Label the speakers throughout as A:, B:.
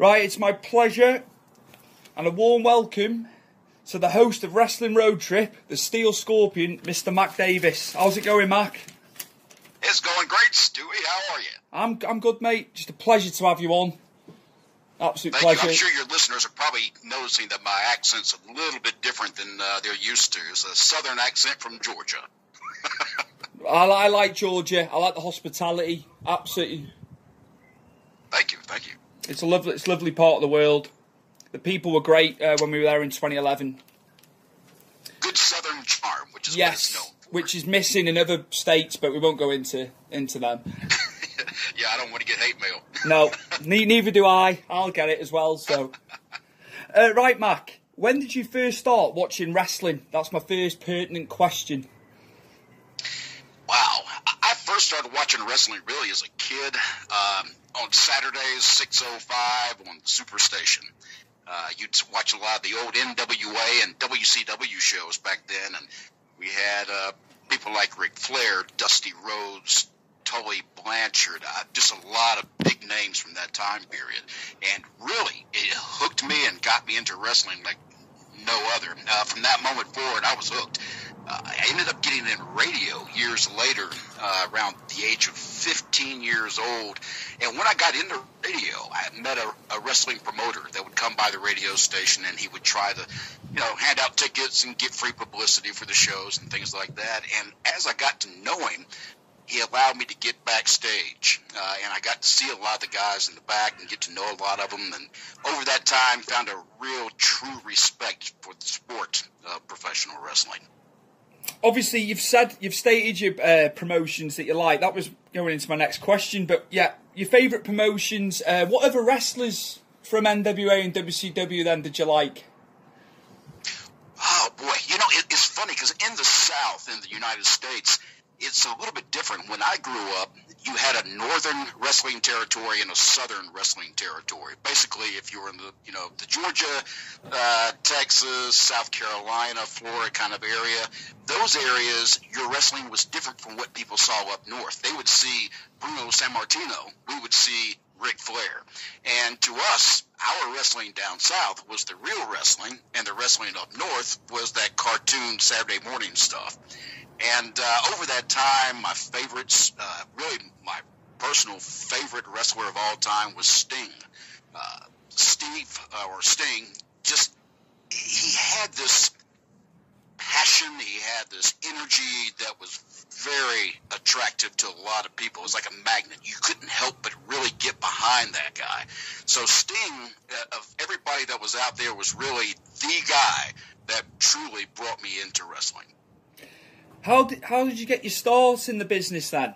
A: Right, it's my pleasure and a warm welcome to the host of Wrestling Road Trip, the Steel Scorpion, Mr. Mac Davis. How's it going, Mac?
B: It's going great, Stewie. How are you?
A: I'm I'm good, mate. Just a pleasure to have you on. Absolute
B: Thank
A: pleasure.
B: you. I'm sure your listeners are probably noticing that my accent's a little bit different than uh, they're used to. It's a southern accent from Georgia.
A: I, I like Georgia. I like the hospitality. Absolutely,
B: Thank you. Thank you.
A: It's a lovely, it's a lovely part of the world. The people were great uh, when we were there in 2011.
B: Good southern charm, which is what
A: Yes,
B: it's known for.
A: which is missing in other states, but we won't go into into them.
B: yeah, I don't want to get hate mail.
A: No, ne- neither do I. I'll get it as well. So, uh, right, Mac. When did you first start watching wrestling? That's my first pertinent question.
B: Wow. I I first started watching wrestling really as a kid um, on Saturdays, 6.05 on Superstation. Uh, you'd watch a lot of the old NWA and WCW shows back then, and we had uh, people like Ric Flair, Dusty Rhodes, Tully Blanchard, uh, just a lot of big names from that time period. And really, it hooked me and got me into wrestling like no other. Uh, from that moment forward, I was hooked. Uh, I ended up getting in radio years later, uh, around the age of 15 years old. And when I got into radio, I met a, a wrestling promoter that would come by the radio station and he would try to, you know, hand out tickets and get free publicity for the shows and things like that. And as I got to know him, he allowed me to get backstage, uh, and I got to see a lot of the guys in the back and get to know a lot of them. And over that time, found a real, true respect for the sport of professional wrestling.
A: Obviously, you've said you've stated your uh, promotions that you like. That was going into my next question. But yeah, your favourite promotions. Uh, what other wrestlers from NWA and WCW then did you like?
B: Oh boy, you know it, it's funny because in the South, in the United States, it's a little bit different. When I grew up, you had a northern wrestling territory and a southern wrestling territory. Basically, if you were in the you know the Georgia, uh, Texas, South Carolina, Florida kind of area, those areas, your wrestling was different from what people saw up north. They would see Bruno Sammartino. We would see Ric Flair. And to us, our wrestling down south was the real wrestling, and the wrestling up north was that cartoon Saturday morning stuff. And uh, over that time, my favorites, uh, really my personal favorite wrestler of all time was Sting. Uh, Steve, uh, or Sting, just, he had this passion, he had this energy that was very attractive to a lot of people. It was like a magnet. You couldn't help but really get behind that guy. So Sting, uh, of everybody that was out there, was really the guy that truly brought me into wrestling.
A: How did how did you get your start in the business then?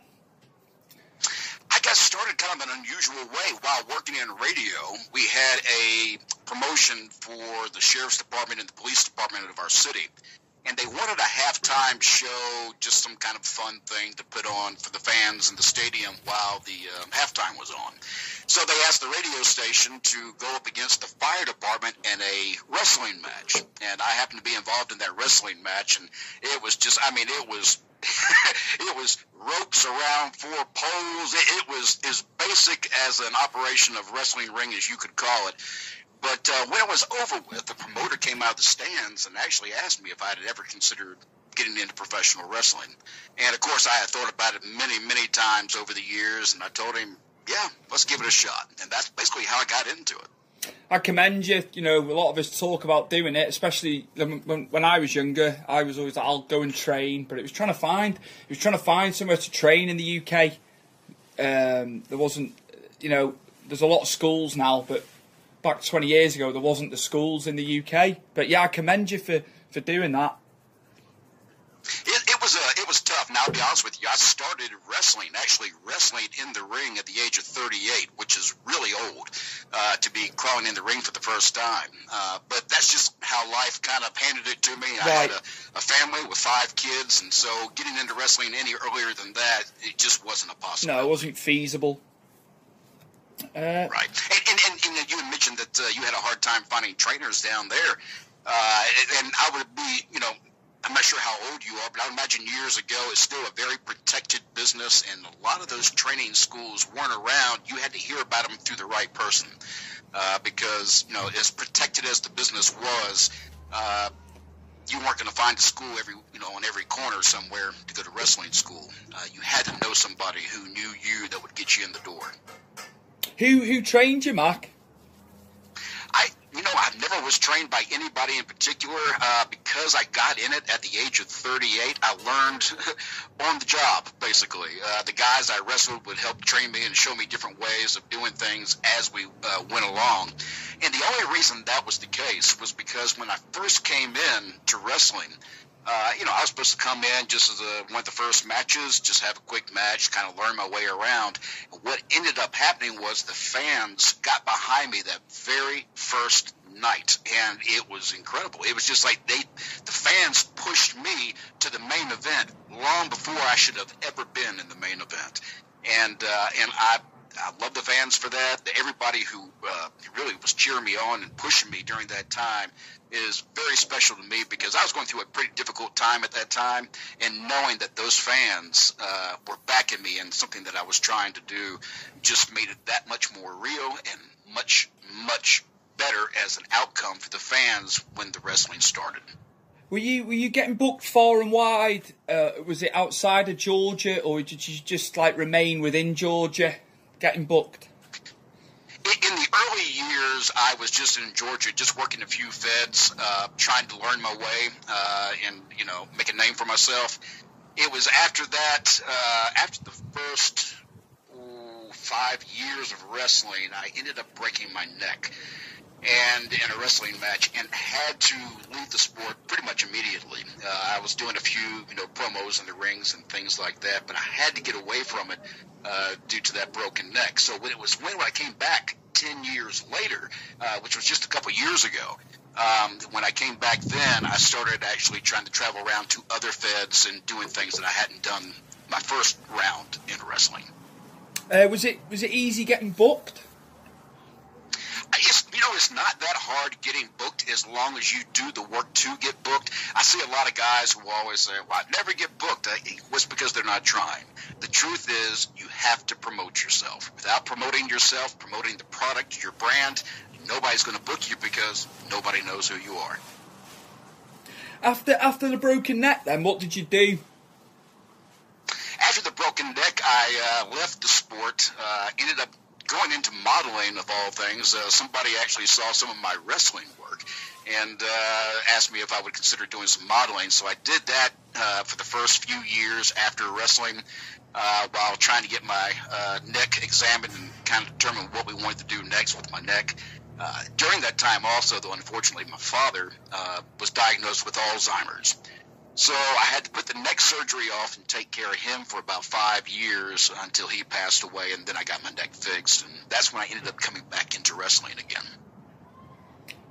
B: I got started kind of an unusual way while working in radio. We had a promotion for the sheriff's department and the police department of our city. And they wanted a halftime show, just some kind of fun thing to put on for the fans in the stadium while the um, halftime was on. So they asked the radio station to go up against the fire department in a wrestling match. And I happened to be involved in that wrestling match. And it was just, I mean, it was it was ropes around four poles. It, it was as basic as an operation of wrestling ring as you could call it. But uh, when it was over with, the promoter came out of the stands and actually asked me if I had ever considered getting into professional wrestling. And of course, I had thought about it many, many times over the years, and I told him, "Yeah, let's give it a shot." And that's basically how I got into it.
A: I commend you. You know, a lot of us talk about doing it, especially when, when I was younger. I was always like, I'll go and train, but it was trying to find, it was trying to find somewhere to train in the UK. Um, there wasn't, you know, there's a lot of schools now, but back 20 years ago there wasn't the schools in the UK. But yeah, I commend you for for doing that.
B: It, I'll be honest with you. I started wrestling, actually wrestling in the ring at the age of 38, which is really old uh, to be crawling in the ring for the first time. Uh, but that's just how life kind of handed it to me. I had a, a family with five kids, and so getting into wrestling any earlier than that, it just wasn't a possibility.
A: No, it wasn't feasible. Uh,
B: Right. And, and, and, and you had mentioned that uh, you had a hard time finding trainers down there. Uh, and I would be, you know, I'm not sure how old you are, but I would imagine years ago it's still a very protected business, and a lot of those training schools weren't around. You had to hear about them through the right person uh, because, you know, as protected as the business was, uh, you weren't going to find a school every, you know, on every corner somewhere to go to wrestling school. Uh, you had to know somebody who knew you that would get you in the door.
A: who who trained you, Mac?
B: I, you know, never was trained by anybody in particular uh, because I got in it at the age of 38. I learned on the job, basically. Uh, the guys I wrestled would help train me and show me different ways of doing things as we uh, went along. And the only reason that was the case was because when I first came in to wrestling, uh, you know, I was supposed to come in just as a, one of the first matches, just have a quick match, kind of learn my way around. And what ended up happening was the fans got behind me that very first night, and it was incredible. It was just like they, the fans pushed me to the main event long before I should have ever been in the main event, and uh, and I. I love the fans for that. Everybody who uh, really was cheering me on and pushing me during that time is very special to me because I was going through a pretty difficult time at that time, and knowing that those fans uh, were backing me and something that I was trying to do just made it that much more real and much, much better as an outcome for the fans when the wrestling started.
A: Were you were you getting booked far and wide? Uh, was it outside of Georgia, or did you just like remain within Georgia, getting booked?
B: In the early years, I was just in Georgia, just working a few feds, uh, trying to learn my way uh, and you know make a name for myself. It was after that, uh, after the first ooh, five years of wrestling, I ended up breaking my neck and in a wrestling match and had to leave the sport pretty much immediately. Uh, I was doing a few, you know, promos in the rings and things like that, but I had to get away from it uh, due to that broken neck. So when it was when I came back 10 years later, uh, which was just a couple years ago, um, when I came back then, I started actually trying to travel around to other feds and doing things that I hadn't done my first round in wrestling.
A: Uh, was it was it easy getting booked?
B: It's, know, it's not that hard getting booked as long as you do the work to get booked. I see a lot of guys who always say, well, I never get booked. It's because they're not trying. The truth is, you have to promote yourself. Without promoting yourself, promoting the product, your brand, nobody's going to book you because nobody knows who you are.
A: After after the broken neck, then what did you do?
B: After the broken neck, I uh, left the sport. Uh, ended up going into modeling of all things. Uh, somebody actually saw some of my wrestling work and uh, asked me if I would consider doing some modeling. So I did that uh, for the first few years after wrestling, uh, while trying to get my uh, neck examined and kind of determine what we wanted to do next with my neck. Uh, during that time, also, though, unfortunately, my father was diagnosed with Alzheimer's. So I had to put the neck surgery off and take care of him for about five years until he passed away, and then I got my neck fixed, and that's when I ended up coming back into wrestling again.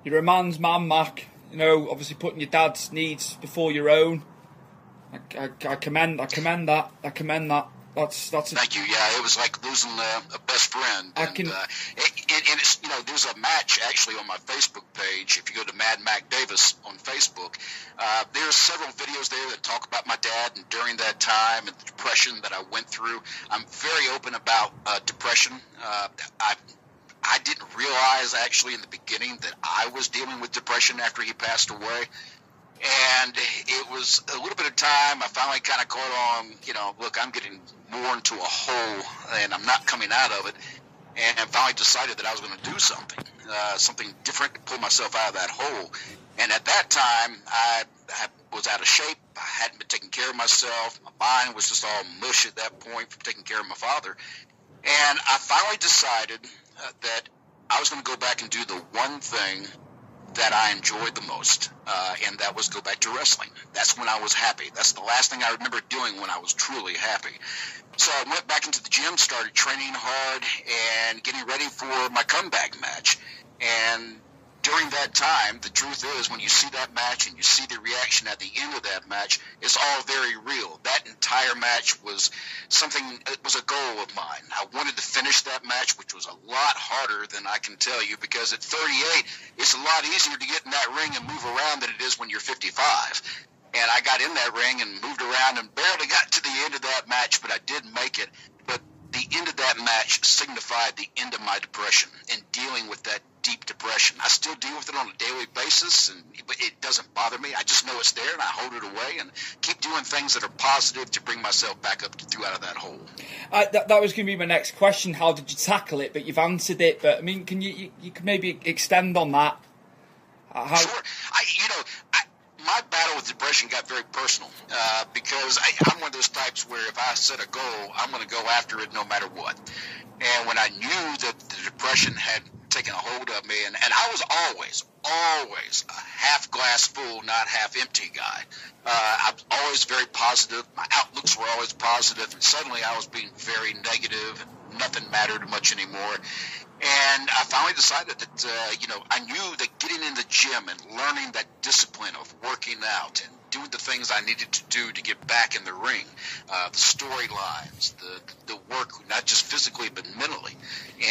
A: You're a man's man, Mac. You know, obviously putting your dad's needs before your own. I, I, I commend I commend that. I commend that. That's that's a,
B: Thank you. Yeah, it was like losing uh, a best friend.
A: I
B: and,
A: can-
B: uh, it, it, and it's you know there's a match actually on my Facebook page. If you go to Mad Mac Davis on Facebook, uh, there's several videos there that talk about my dad and during that time and the depression that I went through. I'm very open about uh, depression. Uh, I I didn't realize actually in the beginning that I was dealing with depression after he passed away. And it was a little bit of time. I finally kind of caught on, you know, look, I'm getting more to a hole and I'm not coming out of it. And finally decided that I was going to do something. uh, something different to pull myself out of that hole. And at that time, I, I was out of shape. I hadn't been taking care of myself. My mind was just all mush at that point from taking care of my father. And I finally decided uh, that I was going to go back and do the one thing that I enjoyed the most, uh, and that was go back to wrestling. That's when I was happy. That's the last thing I remember doing when I was truly happy. So I went back into the gym, started training hard, and getting ready for my comeback match. And during that time, the truth is, when you see that match and you see the reaction at the end of that match, it's all very real. That entire match was something, it was a goal of mine. I wanted to finish that match, which was a lot harder than I can tell you, because at 38, it's a lot easier to get in that ring and move around than it is when you're 55 and I got in that ring and moved around and barely got to the end of that match, but I did make it. The end of that match signified the end of my depression and dealing with that deep depression. I still deal with it on a daily basis, and it doesn't bother me. I just know it's there, and I hold it away and keep doing things that are positive to bring myself back up to, through out of that hole.
A: Uh, that, that was going to be my next question. How did you tackle it? But you've answered it. But I mean, can you you, you can maybe extend on that?
B: Uh, how... Sure. I, you know, I, my battle with depression got very personal uh, because I, I'm one of those types where if I set a goal, I'm going to go after it no matter what. And when I knew that the depression had taken a hold of me, and, and I was always, always a half glass full, not half empty guy. Uh, I was always very positive. My outlooks were always positive, and suddenly I was being very negative. Nothing mattered much anymore. And I finally decided that, uh, you know, I knew that getting in the gym and learning that discipline of working out and doing the things I needed to do to get back in the ring, uh, the storylines, the the work, not just physically but mentally,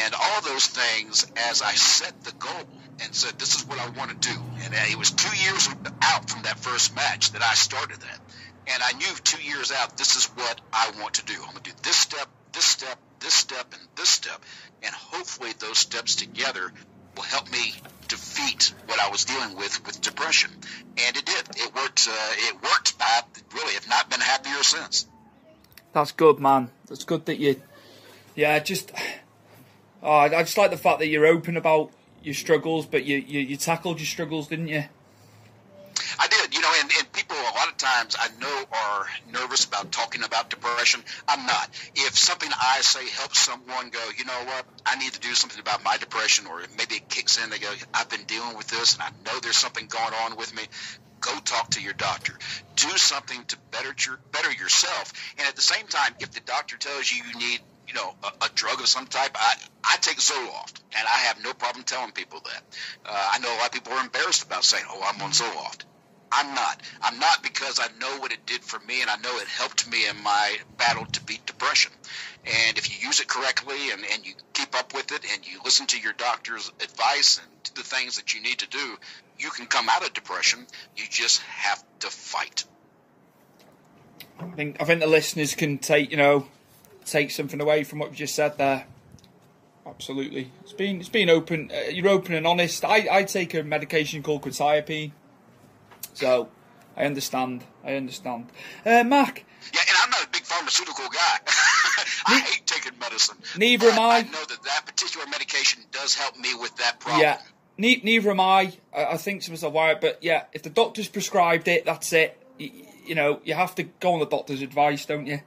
B: and all those things. As I set the goal and said, "This is what I want to do," and it was two years out from that first match that I started that, and I knew two years out, this is what I want to do. I'm going to do this step, this step, this step, and this step, and hopefully those steps together will help me defeat what I was dealing with with depression. And it did. It worked. Uh, it worked. I really have not been happier since.
A: That's good, man. That's good that you. Yeah, just. Oh, I just like the fact that you're open about your struggles, but you, you, you tackled your struggles, didn't you?
B: I did, you know, and, and people a lot of times I know are nervous about talking about depression. I'm not. If something I say helps someone go, you know what, I need to do something about my depression, or maybe it kicks in, they go, I've been dealing with this, and I know there's something going on with me. Go talk to your doctor. Do something to better your better yourself. And at the same time, if the doctor tells you you need you know, a, a, drug of some type. I, I take Zoloft, and I have no problem telling people that. Uh, I know a lot of people are embarrassed about saying, "Oh, I'm on Zoloft." I'm not. I'm not because I know what it did for me and I know it helped me in my battle to beat depression. And if you use it correctly and, and you keep up with it and you listen to your doctor's advice and the things that you need to do, you can come out of depression. You just have to fight.
A: I think I think the listeners can take you know take something away from what you just said there. Absolutely, it's been it's been open. Uh, you're open and honest. I, I take a medication called quetiapine so I understand. I understand. Uh, Mac.
B: Yeah, and I'm not a big pharmaceutical guy. I hate taking medicine.
A: Neither am I.
B: I know that that particular medication does help me with that problem.
A: Yeah. Ne- neither am I. I, I think some of why, but yeah, if the doctor's prescribed it, that's it. You, you know, you have to go on the doctor's advice, don't you?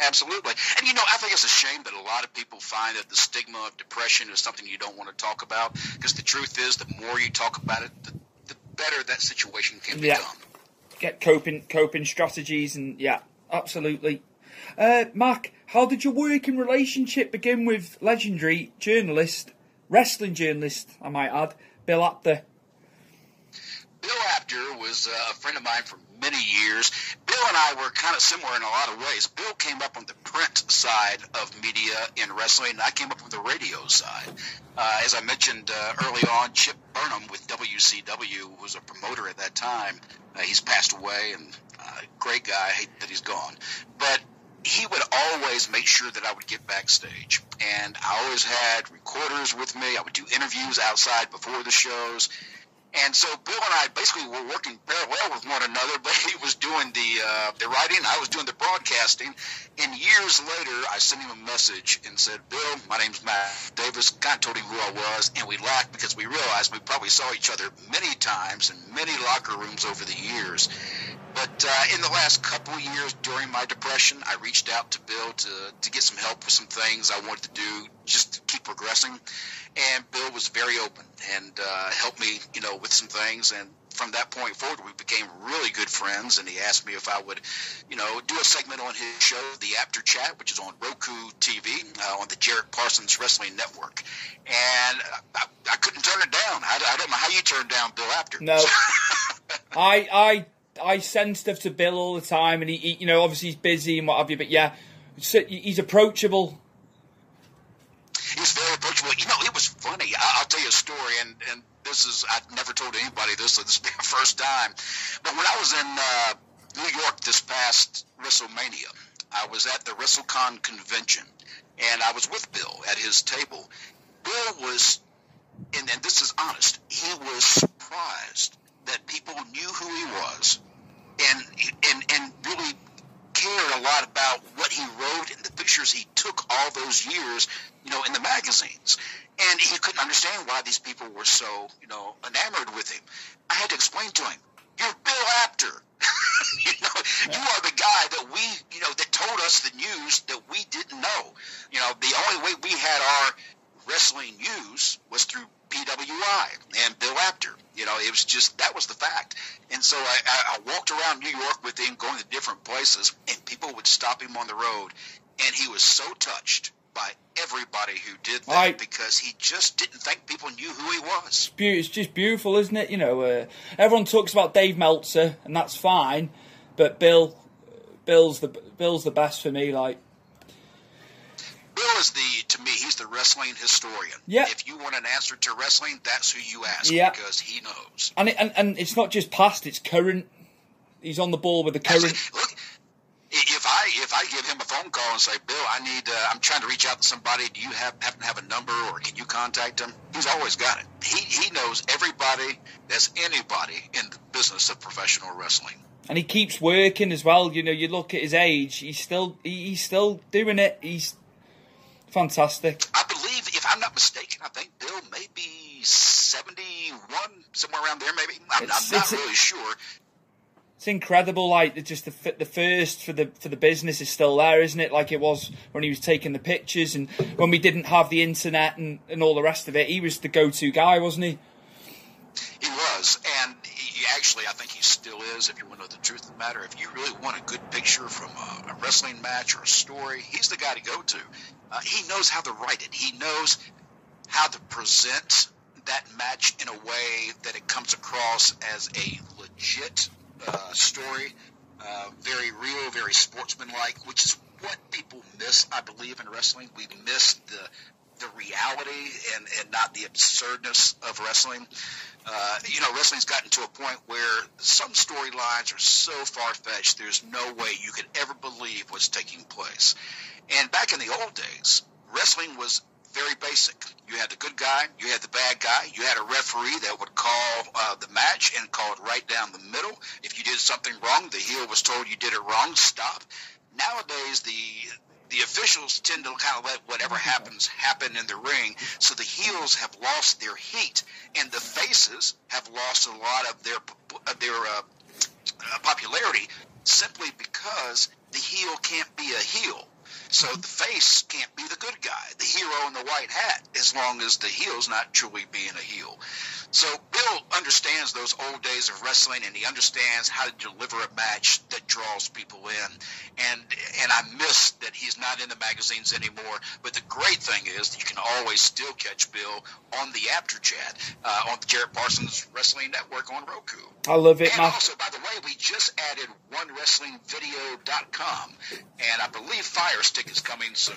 B: Absolutely. And you know, I think it's a shame that a lot of people find that the stigma of depression is something you don't want to talk about. Because the truth is, the more you talk about it, the better that situation can
A: yeah.
B: become.
A: Get coping coping strategies and yeah, absolutely. Uh, Mark, how did your working relationship begin with legendary journalist, wrestling journalist, I might add, Bill Apter?
B: Bill Apter was uh, a friend of mine for many years. Bill and I were kind of similar in a lot of ways. Bill came up on the print side of media in wrestling, and I came up on the radio side. Uh, as I mentioned uh, early on, Chip Burnham with WCW was a promoter at that time. Uh, he's passed away, and uh, great guy. I hate that he's gone, but he would always make sure that I would get backstage, and I always had recorders with me. I would do interviews outside before the shows And so Bill and I basically were working parallel with one another, but he was doing the uh, the writing, I was doing the broadcasting. And years later, I sent him a message and said, "Bill, my name's Mac Davis." Kind of told him who I was, and we laughed because we realized we probably saw each other many times in many locker rooms over the years. But uh, in the last couple of years during my depression, I reached out to Bill to, to get some help with some things I wanted to do just to keep progressing. And Bill was very open and uh, helped me, you know, with some things. And from that point forward, we became really good friends. And he asked me if I would, you know, do a segment on his show, The Apter Chat, which is on Roku TV uh, on the Jarrett Parsons Wrestling Network. And I, I couldn't turn it down. I, I don't know how you turned down Bill Apter.
A: No. I I I send stuff to Bill all the time, and he, he you know obviously he's busy and what have you, but yeah, he's approachable.
B: He was very approachable. You know, it was funny. I'll tell you a story, and and this is I've never told anybody this, so this be the first time. But when I was in uh, New York this past WrestleMania, I was at the WrestleCon convention, and I was with Bill at his table. Bill was, and, and this is honest, he was surprised that people knew who he was, and and and really cared a lot about what he wrote and the pictures he took all those years, you know, in the magazines. And he couldn't understand why these people were so, you know, enamored with him. I had to explain to him, you're Bill Apter. you know, you are the guy that we, you know, that told us the news that we didn't know. You know, the only way we had our wrestling news was through PWI and Bill Apter. You know, it was just that was the fact. And so I, I, walked around New York with him, going to different places, and people would stop him on the road, and he was so touched by everybody who did that
A: I-
B: because he just didn't think people knew who he was.
A: It's just beautiful, isn't it? You know, uh, everyone talks about Dave Meltzer, and that's fine, but Bill, Bill's the Bill's the best for me. Like,
B: Bill is the, to me, he's the wrestling historian.
A: Yeah.
B: If you want an answer to wrestling, that's who you ask
A: Yeah.
B: because he knows.
A: and it, and and it's not just past; it's current. He's on the ball with the current.
B: Look, if I if I give him a phone call and say, Bill, I need, uh, I'm trying to reach out to somebody. Do you have happen to have a number, or can you contact him? He's always got it. He he knows everybody that's anybody in the business of professional wrestling.
A: and he keeps working as well. You know, you look at his age; he's still he, he's still doing it. He's fantastic.
B: I believe, if I'm not mistaken, I think Bill may be 71, somewhere around there, maybe. I'm,
A: It's-
B: I'm not
A: it's-
B: really sure.
A: It's incredible. Like just the the first for the for the business is still there, isn't it? Like it was when he was taking the pictures and when we didn't have the internet and, and all the rest of it. He was the go to guy, wasn't he?
B: He was, and actually, I think he still is. If you want to know the truth of the matter, if you really want a good picture from a, a wrestling match or a story, he's the guy to go to. Uh, he knows how to write it. He knows how to present that match in a way that it comes across as a legit uh, story, uh, very real, very sportsmanlike, which is what people miss, I believe, in wrestling. We miss the the reality and, and not the absurdness of wrestling. Uh, you know, wrestling's gotten to a point where some storylines are so far fetched, there's no way you could ever believe what's taking place. And back in the old days, wrestling was very basic. You had the good guy, you had the bad guy, you had a referee that would call uh, the match and call it right down the middle. If you did something wrong, the heel was told you did it wrong, stop. Nowadays, the the officials tend to kind of let whatever happens happen in the ring, so the heels have lost their heat, and the faces have lost a lot of their their uh, uh, popularity simply because the heel can't be a heel. So the face can't be the good guy, the hero in the white hat, as long as the heel's not truly being a heel. So Bill understands those old days of wrestling, and he understands how to deliver a match that draws people in. And and I miss that he's not in the magazines anymore. But the great thing is that you can always still catch Bill on the Apter Chat uh, on the Jarrett Parsons Wrestling Network on Roku.
A: I love it,
B: And
A: Mac.
B: also, by the way, we just added OneWrestlingVideo.com, and I believe Fire Is coming soon.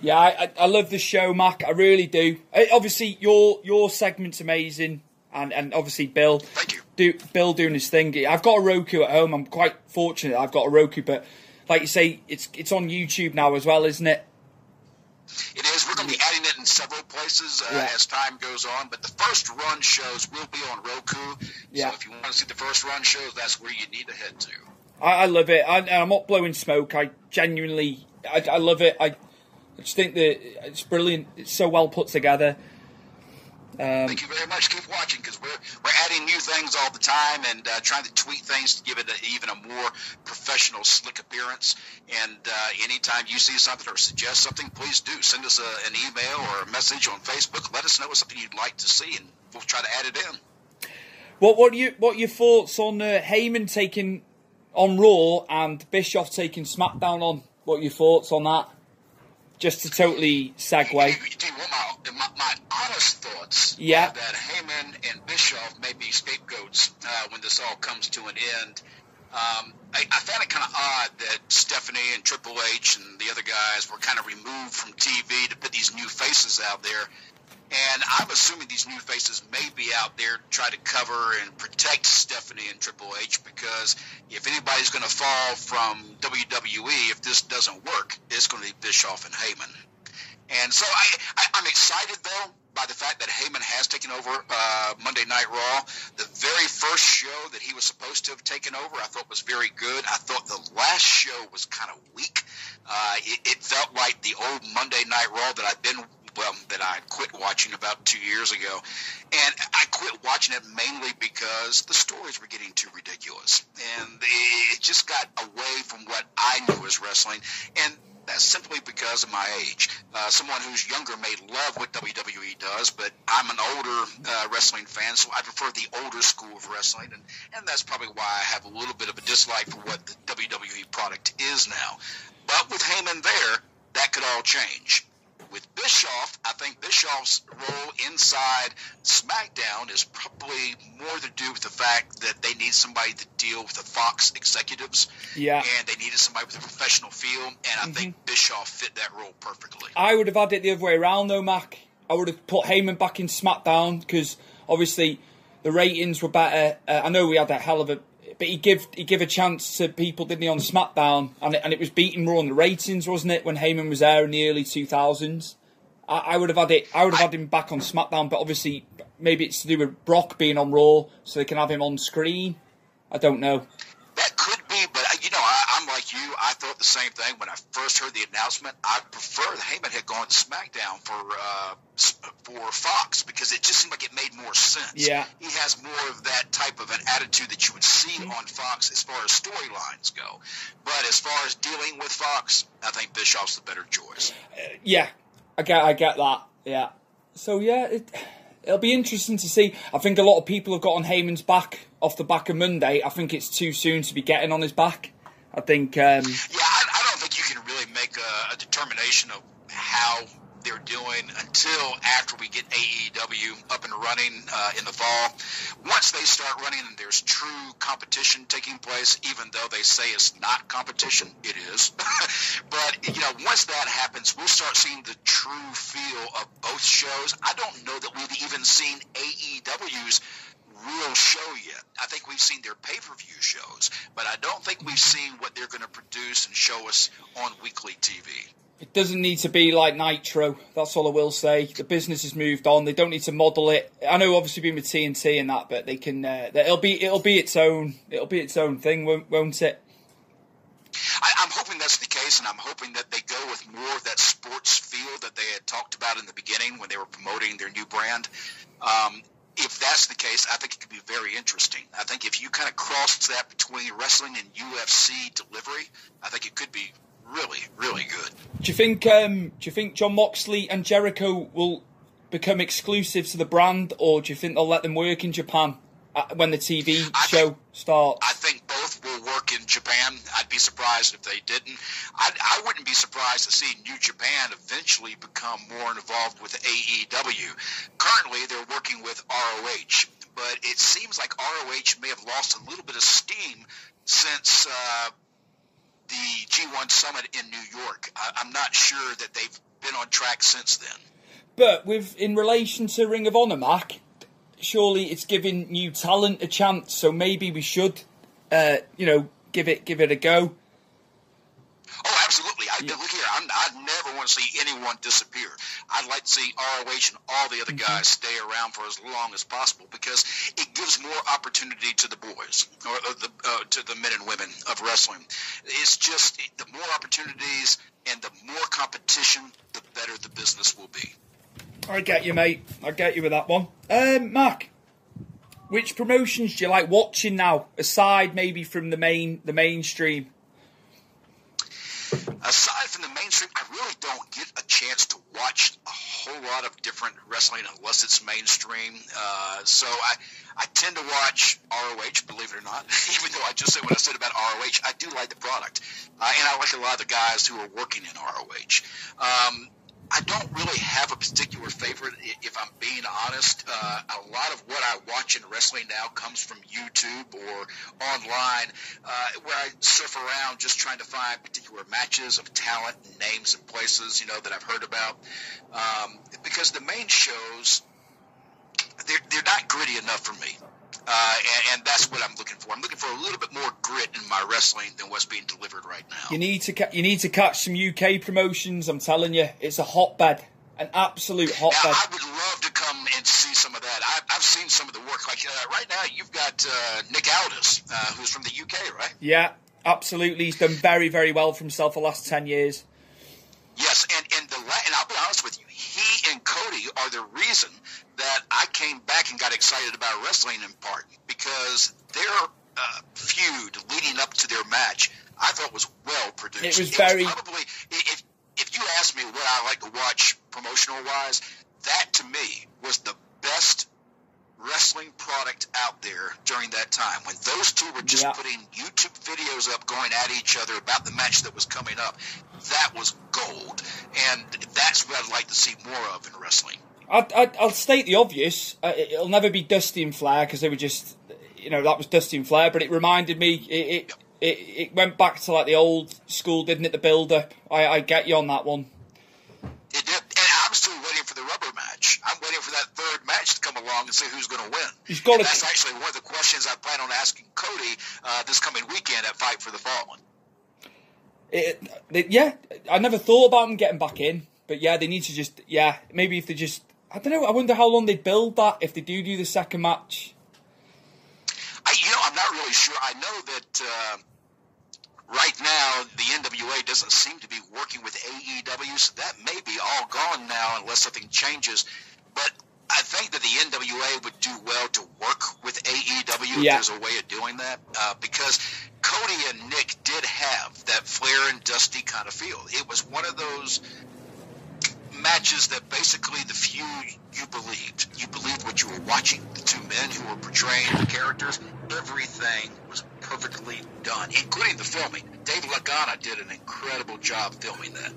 A: Yeah, I, I, love the show, Mac. I really do. Obviously, your your segment's amazing, and and obviously Bill.
B: Thank you.
A: Do Bill doing his thing. I've got a Roku at home. I'm quite fortunate. I've got a Roku, but like you say, it's it's on YouTube now as well, isn't it?
B: It is. We're going to be adding it in several places uh,
A: Yeah.
B: as time goes on, but the first run shows will be on Roku.
A: Yeah.
B: So if you want to see the first run shows, that's where you need to head to.
A: I, I love it. I, I'm not blowing smoke. I genuinely, I, I love it. I just think that it's brilliant. It's so well put together. Um,
B: Thank you very much. Keep watching because we're we're adding new things all the time and uh, trying to tweak things to give it a, even a more professional, slick appearance. And uh, anytime you see something or suggest something, please do send us a, an email or a message on Facebook. Let us know what something you'd like to see, and we'll try to add it in.
A: What what are you what are your thoughts on uh, Heyman taking on Raw and Bischoff taking SmackDown on? What are your thoughts on that? Just to totally segue.
B: Do you want my, my, my honest thoughts?
A: Yeah.
B: That Heyman and Bischoff may be scapegoats uh, when this all comes to an end. Um, I, I found it kind of odd that Stephanie and Triple H and the other guys were kind of removed from TV to put these new faces out there. And I'm assuming these new faces may be out there to try to cover and protect Stephanie and Triple H because if anybody's going to fall from WWE, if this doesn't work, it's going to be Bischoff and Heyman. And so I, I, I'm excited though by the fact that Heyman has taken over uh, Monday Night Raw. The very first show that he was supposed to have taken over, I thought was very good. I thought the last show was kind of weak. Uh, it, it felt like the old Monday Night Raw that I've been well that I quit watching about two years ago, and I quit watching it mainly because the stories were getting too ridiculous, and it just got away from what I knew as wrestling, and that's simply because of my age. Uh, someone who's younger may love what WWE does, but I'm an older uh, wrestling fan, so I prefer the older school of wrestling, and, and that's probably why I have a little bit of a dislike for what the WWE product is now. But with Heyman there, that could all change. With Bischoff, I think Bischoff's role inside SmackDown is probably more to do with the fact that they need somebody to deal with the Fox executives.
A: Yeah.
B: And they needed somebody with a professional feel, and I think Bischoff fit that role perfectly.
A: I would have had it the other way around though, Mac. I would have put Heyman back in SmackDown because obviously the ratings were better. Uh, I know we had a hell of a, but he give he give a chance to people, didn't he, on SmackDown, and it, and it was beating Raw on the ratings, wasn't it, when Heyman was there in the early two thousands. I, I would have had it. I would have had him back on SmackDown, but obviously maybe it's to do with Brock being on Raw, so they can have him on screen. I don't know.
B: That could be, but uh, you know, I, I'm like you. I thought the same thing when I first heard the announcement. I prefer that Heyman had gone to SmackDown for uh, for Fox because it just seemed like it made more sense.
A: Yeah.
B: he has more of that type of an attitude that you would see on Fox as far as storylines go. But as far as dealing with Fox, I think Bischoff's the better choice.
A: Yeah, I get, I get that. Yeah. So yeah, it, it'll be interesting to see. I think a lot of people have got on Heyman's back off the back of Monday. I think it's too soon to be getting on his back. I think. Um,
B: Yeah, I, I don't think you can really make a, a determination of how they're doing until after we get AEW up and running uh, in the fall. Once they start running and there's true competition taking place, even though they say it's not competition, it is. but you know, once that happens, we'll start seeing the true feel of both shows. I don't know that we've even seen AEW's real show yet. I think we've seen their pay-per-view shows, but I don't think we've seen what they're going to produce and show us on weekly TV.
A: it doesn't need to be like Nitro. That's all I will say. The business has moved on. They don't need to model it. I know, obviously, being with TNT and that, but they can. Uh, it'll be it'll be its own. It'll be its own thing, won't, won't it?
B: I, I'm hoping that's the case, and I'm hoping that they go with more of that sports feel that they had talked about in the beginning when they were promoting their new brand. Um, if that's the case, I think it could be very interesting. I think if you kind of cross that between wrestling and UFC delivery, I think it could be really, really good.
A: Do you think? Um, do you think Jon Moxley and Jericho will become exclusive to the brand, or do you think they'll let them work in Japan uh, when the TV
B: I
A: show
B: think-
A: starts?
B: I think both will work in Japan. Be surprised if they didn't. I, I wouldn't be surprised to see New Japan eventually become more involved with AEW. Currently, they're working with ROH, but it seems like ROH may have lost a little bit of steam since uh, the G1 Summit in New York. I, I'm not sure that they've been on track since then.
A: But with in relation to Ring of Honor, Mac, surely it's giving new talent a chance. So maybe we should, uh, you know, give it give it a go.
B: Oh, absolutely. I, Look here, I'm, I never want to see anyone disappear. I'd like to see ROH and all the other guys stay around for as long as possible because it gives more opportunity to the boys or uh, the, uh, to the men and women of wrestling. It's just the more opportunities and the more competition, the better the business will be.
A: I get you, mate. I get you with that one. Um, Mark, which promotions do you like watching now, aside maybe from the main the mainstream?
B: aside from the mainstream, I really don't get a chance to watch a whole lot of different wrestling unless it's mainstream. Uh, so I, I tend to watch ROH, believe it or not. Even though I just said what I said about ROH, I do like the product, uh, and I like a lot of the guys who are working in ROH. Um, I don't really have a particular favorite, if I'm being honest. Uh, a lot of what I watch in wrestling now comes from YouTube or online, uh, where I surf around just trying to find particular matches of talent, and names, and places you know that I've heard about. Um, because the main shows, they're, they're not gritty enough for me. Uh, and, and that's what I'm looking for. I'm looking for a little bit more grit in my wrestling than what's being delivered right now.
A: You need to ca- you need to catch some UK promotions. I'm telling you, it's a hotbed, an absolute
B: Now,
A: hotbed.
B: I would love to come and see some of that. I, I've seen some of the work. Like uh, right now, you've got uh, Nick Aldis, uh, who's from the UK, right?
A: Yeah, absolutely. He's done very very well for himself the last ten years.
B: Yes, and and the la- and I'll be honest with you, he and Cody are the reason that I came back and got excited about wrestling in part because their uh, feud leading up to their match, I thought was well produced.
A: It was very-
B: probably if if you ask me what I like to watch promotional wise, that to me was the best wrestling product out there during that time when those two were just
A: Yeah.
B: putting YouTube videos up going at each other about the match that was coming up. That was gold, and that's what I'd like to see more of in wrestling.
A: I, I, I'll state the obvious. Uh, it- it'll never be Dusty and Flair because they were just, you know, that was Dusty and Flair. But it reminded me. It it, it, it went back to like the old school, didn't it? The build up. I, I get you on that one.
B: It did, and I'm still waiting for the rubber match. I'm waiting for that third match to come along and see who's going to win.
A: He's
B: And that's actually one of the questions I plan on asking Cody uh, this coming weekend at Fight for the Fallen.
A: It, it, yeah, I never thought about them getting back in, but yeah, they need to just yeah, maybe if they just I don't know. I wonder how long they build that if they do do the second match.
B: I, you know, I'm not really sure. I know that uh, right now the NWA doesn't seem to be working with AEW, so that may be all gone now unless something changes. But I think that the NWA would do well to work with AEW
A: Yeah.
B: if there's a way of doing that, uh, because Cody and Nick did have that Flair and Dusty kind of feel. It was one of those matches that basically the few you believed. You believed what you were watching. The two men who were portraying the characters. Everything was perfectly done, including the filming. Dave Lagana did an incredible job filming that.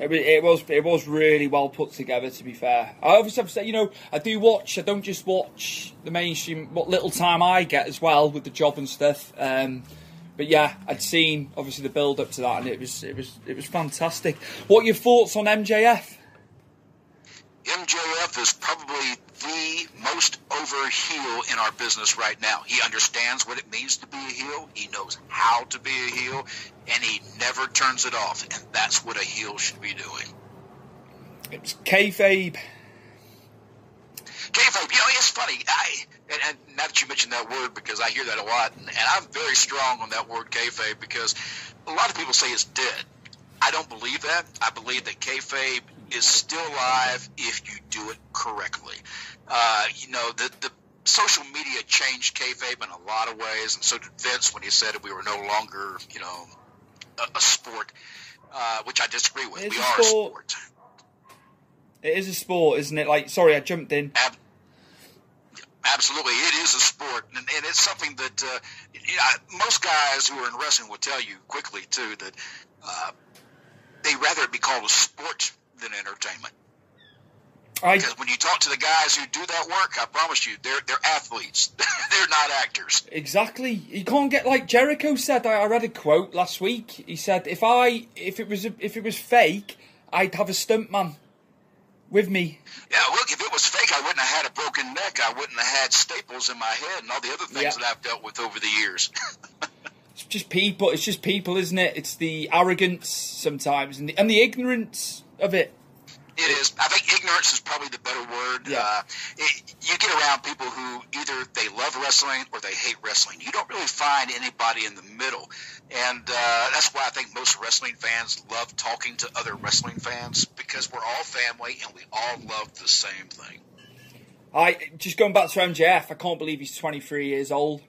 A: It it was it was really well put together. To be fair, I obviously have say, you know, I do watch. I don't just watch the mainstream. What little time I get as well with the job and stuff. Um, but yeah, I'd seen obviously the build up to that, and it was it was it was fantastic. What your thoughts on MJF?
B: MJF is probably the most over heel in our business right now. He understands what it means to be a heel. He knows how to be a heel, and he never turns it off. And that's what a heel should be doing.
A: It was kayfabe.
B: Kayfabe, you know, it's funny. I and, and now that you mentioned that word, because I hear that a lot, and, and I'm very strong on that word kayfabe because a lot of people say it's dead. I don't believe that. I believe that kayfabe is still alive if you do it correctly. Uh, you know, the the social media changed kayfabe in a lot of ways, and so did Vince when he said we were no longer, you know, a, a sport, uh, which I disagree with.
A: It's
B: we
A: a
B: are
A: sport.
B: a sport.
A: It is a sport, isn't it? Like, sorry, I jumped in.
B: Ab- absolutely, it is a sport, and, and it's something that uh, you know, most guys who are in wrestling will tell you quickly too that uh, they rather it be called a sport than entertainment.
A: I
B: Because when you talk to the guys who do that work, I promise you, they're they're athletes. they're not actors.
A: Exactly. You can't get like Jericho said. I, I read a quote last week. He said, "If I, if it was, if it was fake, I'd have a stuntman with me."
B: Yeah, look, if it was fake, I wouldn't have had a broken neck. I wouldn't have had staples in my head and all the other things
A: Yeah.
B: that I've dealt with over the years.
A: It's just people. It's just people, isn't it? It's the arrogance sometimes and the, and the ignorance of it.
B: It is. I think ignorance is probably the better word.
A: Yeah.
B: Uh, it, you get around people who either they love wrestling or they hate wrestling. You don't really find anybody in the middle, and uh, that's why I think most wrestling fans love talking to other wrestling fans because we're all family and we all love the same thing.
A: I just going back to MJF. I can't believe he's 23 years old.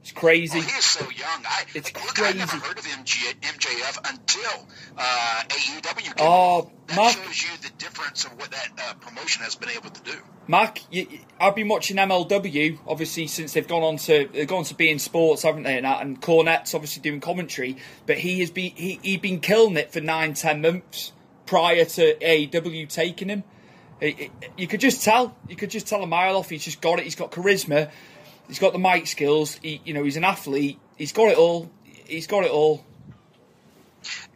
A: It's crazy.
B: Oh, he is so young. I
A: It's
B: look, I never heard of MG, MJF until uh, AEW came.
A: Oh,
B: that
A: Mark-
B: shows you the difference of what that uh, promotion has been able to do.
A: Mark, you, I've been watching MLW obviously since they've gone on to they've gone to beIN Sports, haven't they? And and Cornette's obviously doing commentary, but he has been he he been killing it for nine ten months prior to AEW taking him. It- it- you could just tell, you could just tell a mile off. He's just got it. He's got charisma. He's got the mic skills. He, you know, he's an athlete. He's got it all. He's got it all.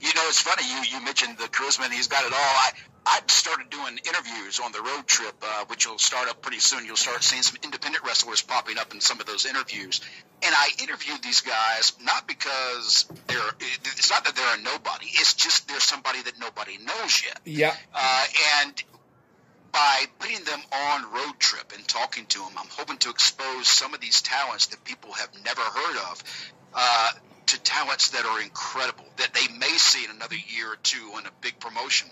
B: You know, it's funny. You you mentioned the charisma, and he's got it all. I I started doing interviews on the road trip, uh, which will start up pretty soon. You'll start seeing some independent wrestlers popping up in some of those interviews. And I interviewed these guys not because they're. It's not that they're a nobody. It's just they're somebody that nobody knows yet.
A: Yeah.
B: Uh, and by putting them on road trip and talking to them, I'm hoping to expose some of these talents that people have never heard of uh, to talents that are incredible that they may see in another year or two in a big promotion.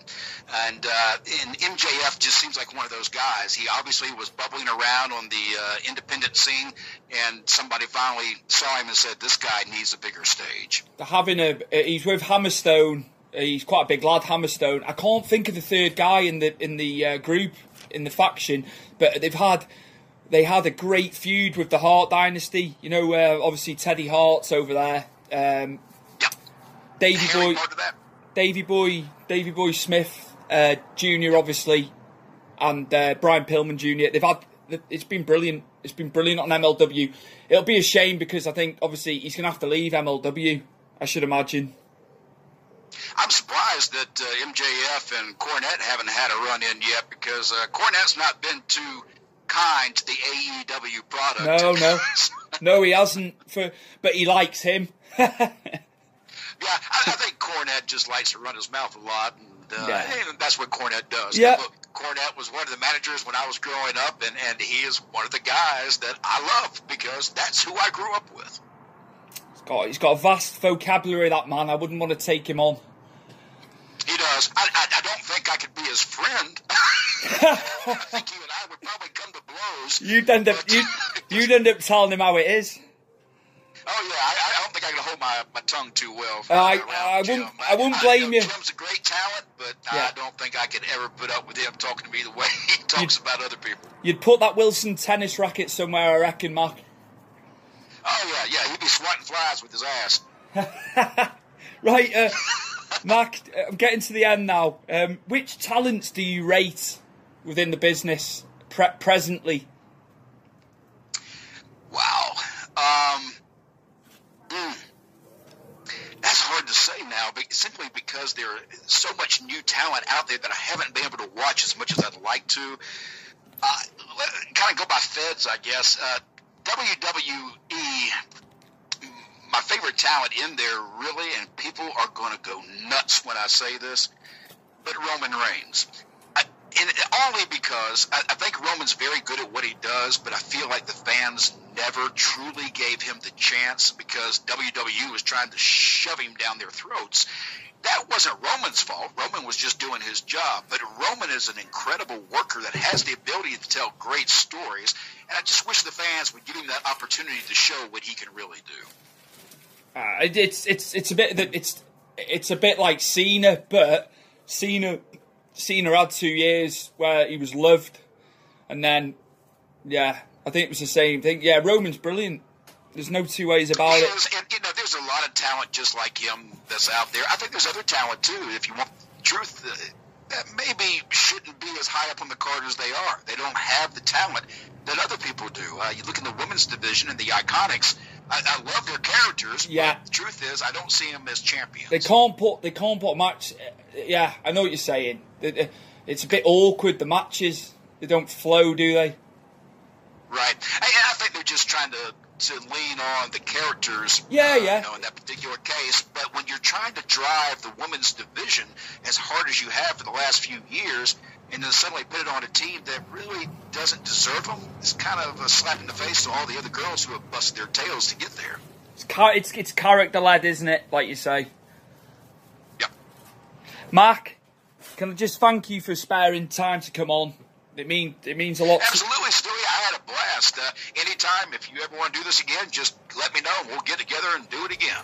B: And uh, and MJF just seems like one of those guys. He obviously was bubbling around on the uh, independent scene, and somebody finally saw him and said, "This guy needs a bigger stage."
A: having a he's with Hammerstone. He's quite a big lad, Hammerstone. I can't think of the third guy in the in the uh, group in the faction, but they've had they had a great feud with the Hart Dynasty. You know, uh, obviously Teddy Hart's over there. Um,
B: Yep. Davey
A: Boy,
B: part of that.
A: Davey Boy, Davey Boy Smith uh, Junior, obviously, and uh, Brian Pillman Junior. They've had it's been brilliant. It's been brilliant on MLW. It'll be a shame because I think obviously he's going to have to leave MLW. I should imagine.
B: I'm surprised that uh, MJF and Cornette haven't had a run in yet because uh, Cornette's not been too kind to the AEW product.
A: No, no, no, he hasn't. For but he likes him.
B: Yeah, I, I think Cornette just likes to run his mouth a lot, and, uh,
A: Yeah.
B: and that's what Cornette does.
A: Yeah.
B: Look, Cornette was one of the managers when I was growing up, and, and he is one of the guys that I love because that's who I grew up with.
A: He's got he's got a vast vocabulary. That man. I wouldn't want to take him on.
B: He does. I, I, I don't think I could be his friend. I think he and I would probably come to blows.
A: You'd end up you you'd end up telling him how it is.
B: Oh yeah, I, I don't think I can hold my, my tongue too well. For,
A: I- I wouldn't- I wouldn't blame you.
B: Jim's a great talent, but
A: Yeah.
B: I don't think I could ever put up with him talking to me the way he talks about other people.
A: You'd put that Wilson tennis racket somewhere, I reckon, Mark.
B: Oh yeah, yeah, he'd be swatting flies with his ass.
A: Right, uh, Mark. I'm getting to the end now. Um, which talents do you rate within the business pre- presently?
B: Wow. Um, mm, that's hard to say now, but simply because there's so much new talent out there that I haven't been able to watch as much as I'd like to. Uh, kind of go by feds, I guess. Uh, WWE, my favorite talent in there, really, and people are going to go nuts when I say this, but Roman Reigns. I, and only because I, I think Roman's very good at what he does, but I feel like the fans never truly gave him the chance because WWE was trying to shove him down their throats. That wasn't Roman's fault. Roman was just doing his job. But Roman is an incredible worker that has the ability to tell great stories. And I just wish the fans would give him that opportunity to show what he can really do.
A: Uh, it's it's it's a bit that it's it's a bit like Cena, but Cena Cena had two years where he was loved, and then yeah, I think it was the same thing. Yeah, Roman's brilliant. There's no two ways about it.
B: And, you know, there's a lot of talent just like him that's out there. I think there's other talent too. If you want truth, uh, that maybe shouldn't be as high up on the card as they are. They don't have the talent that other people do. Uh, you look in the women's division and the Iconics. I, I love their characters.
A: Yeah.
B: But the truth is, I don't see them as champions.
A: They can't put they can't put a match. Yeah, I know what you're saying. It- it- It's a bit awkward. The matches they don't flow, do they?
B: Right. I, I think they're just trying to to lean on the characters.
A: Yeah,
B: uh,
A: yeah.
B: You know, in that particular case, but when you're trying to drive the women's division as hard as you have for the last few years, and then suddenly put it on a team that really doesn't deserve them, it's kind of a slap in the face to all the other girls who have busted their tails to get there.
A: It's, it's, it's character led, isn't it? Like you say.
B: Yep.
A: Mark, can I just thank you for sparing time to come on? It mean it means a lot. To,
B: Absolutely, Stewie. I had a blast. Uh, anytime, if you ever want to do this again, just let me know and we'll get together and do it again.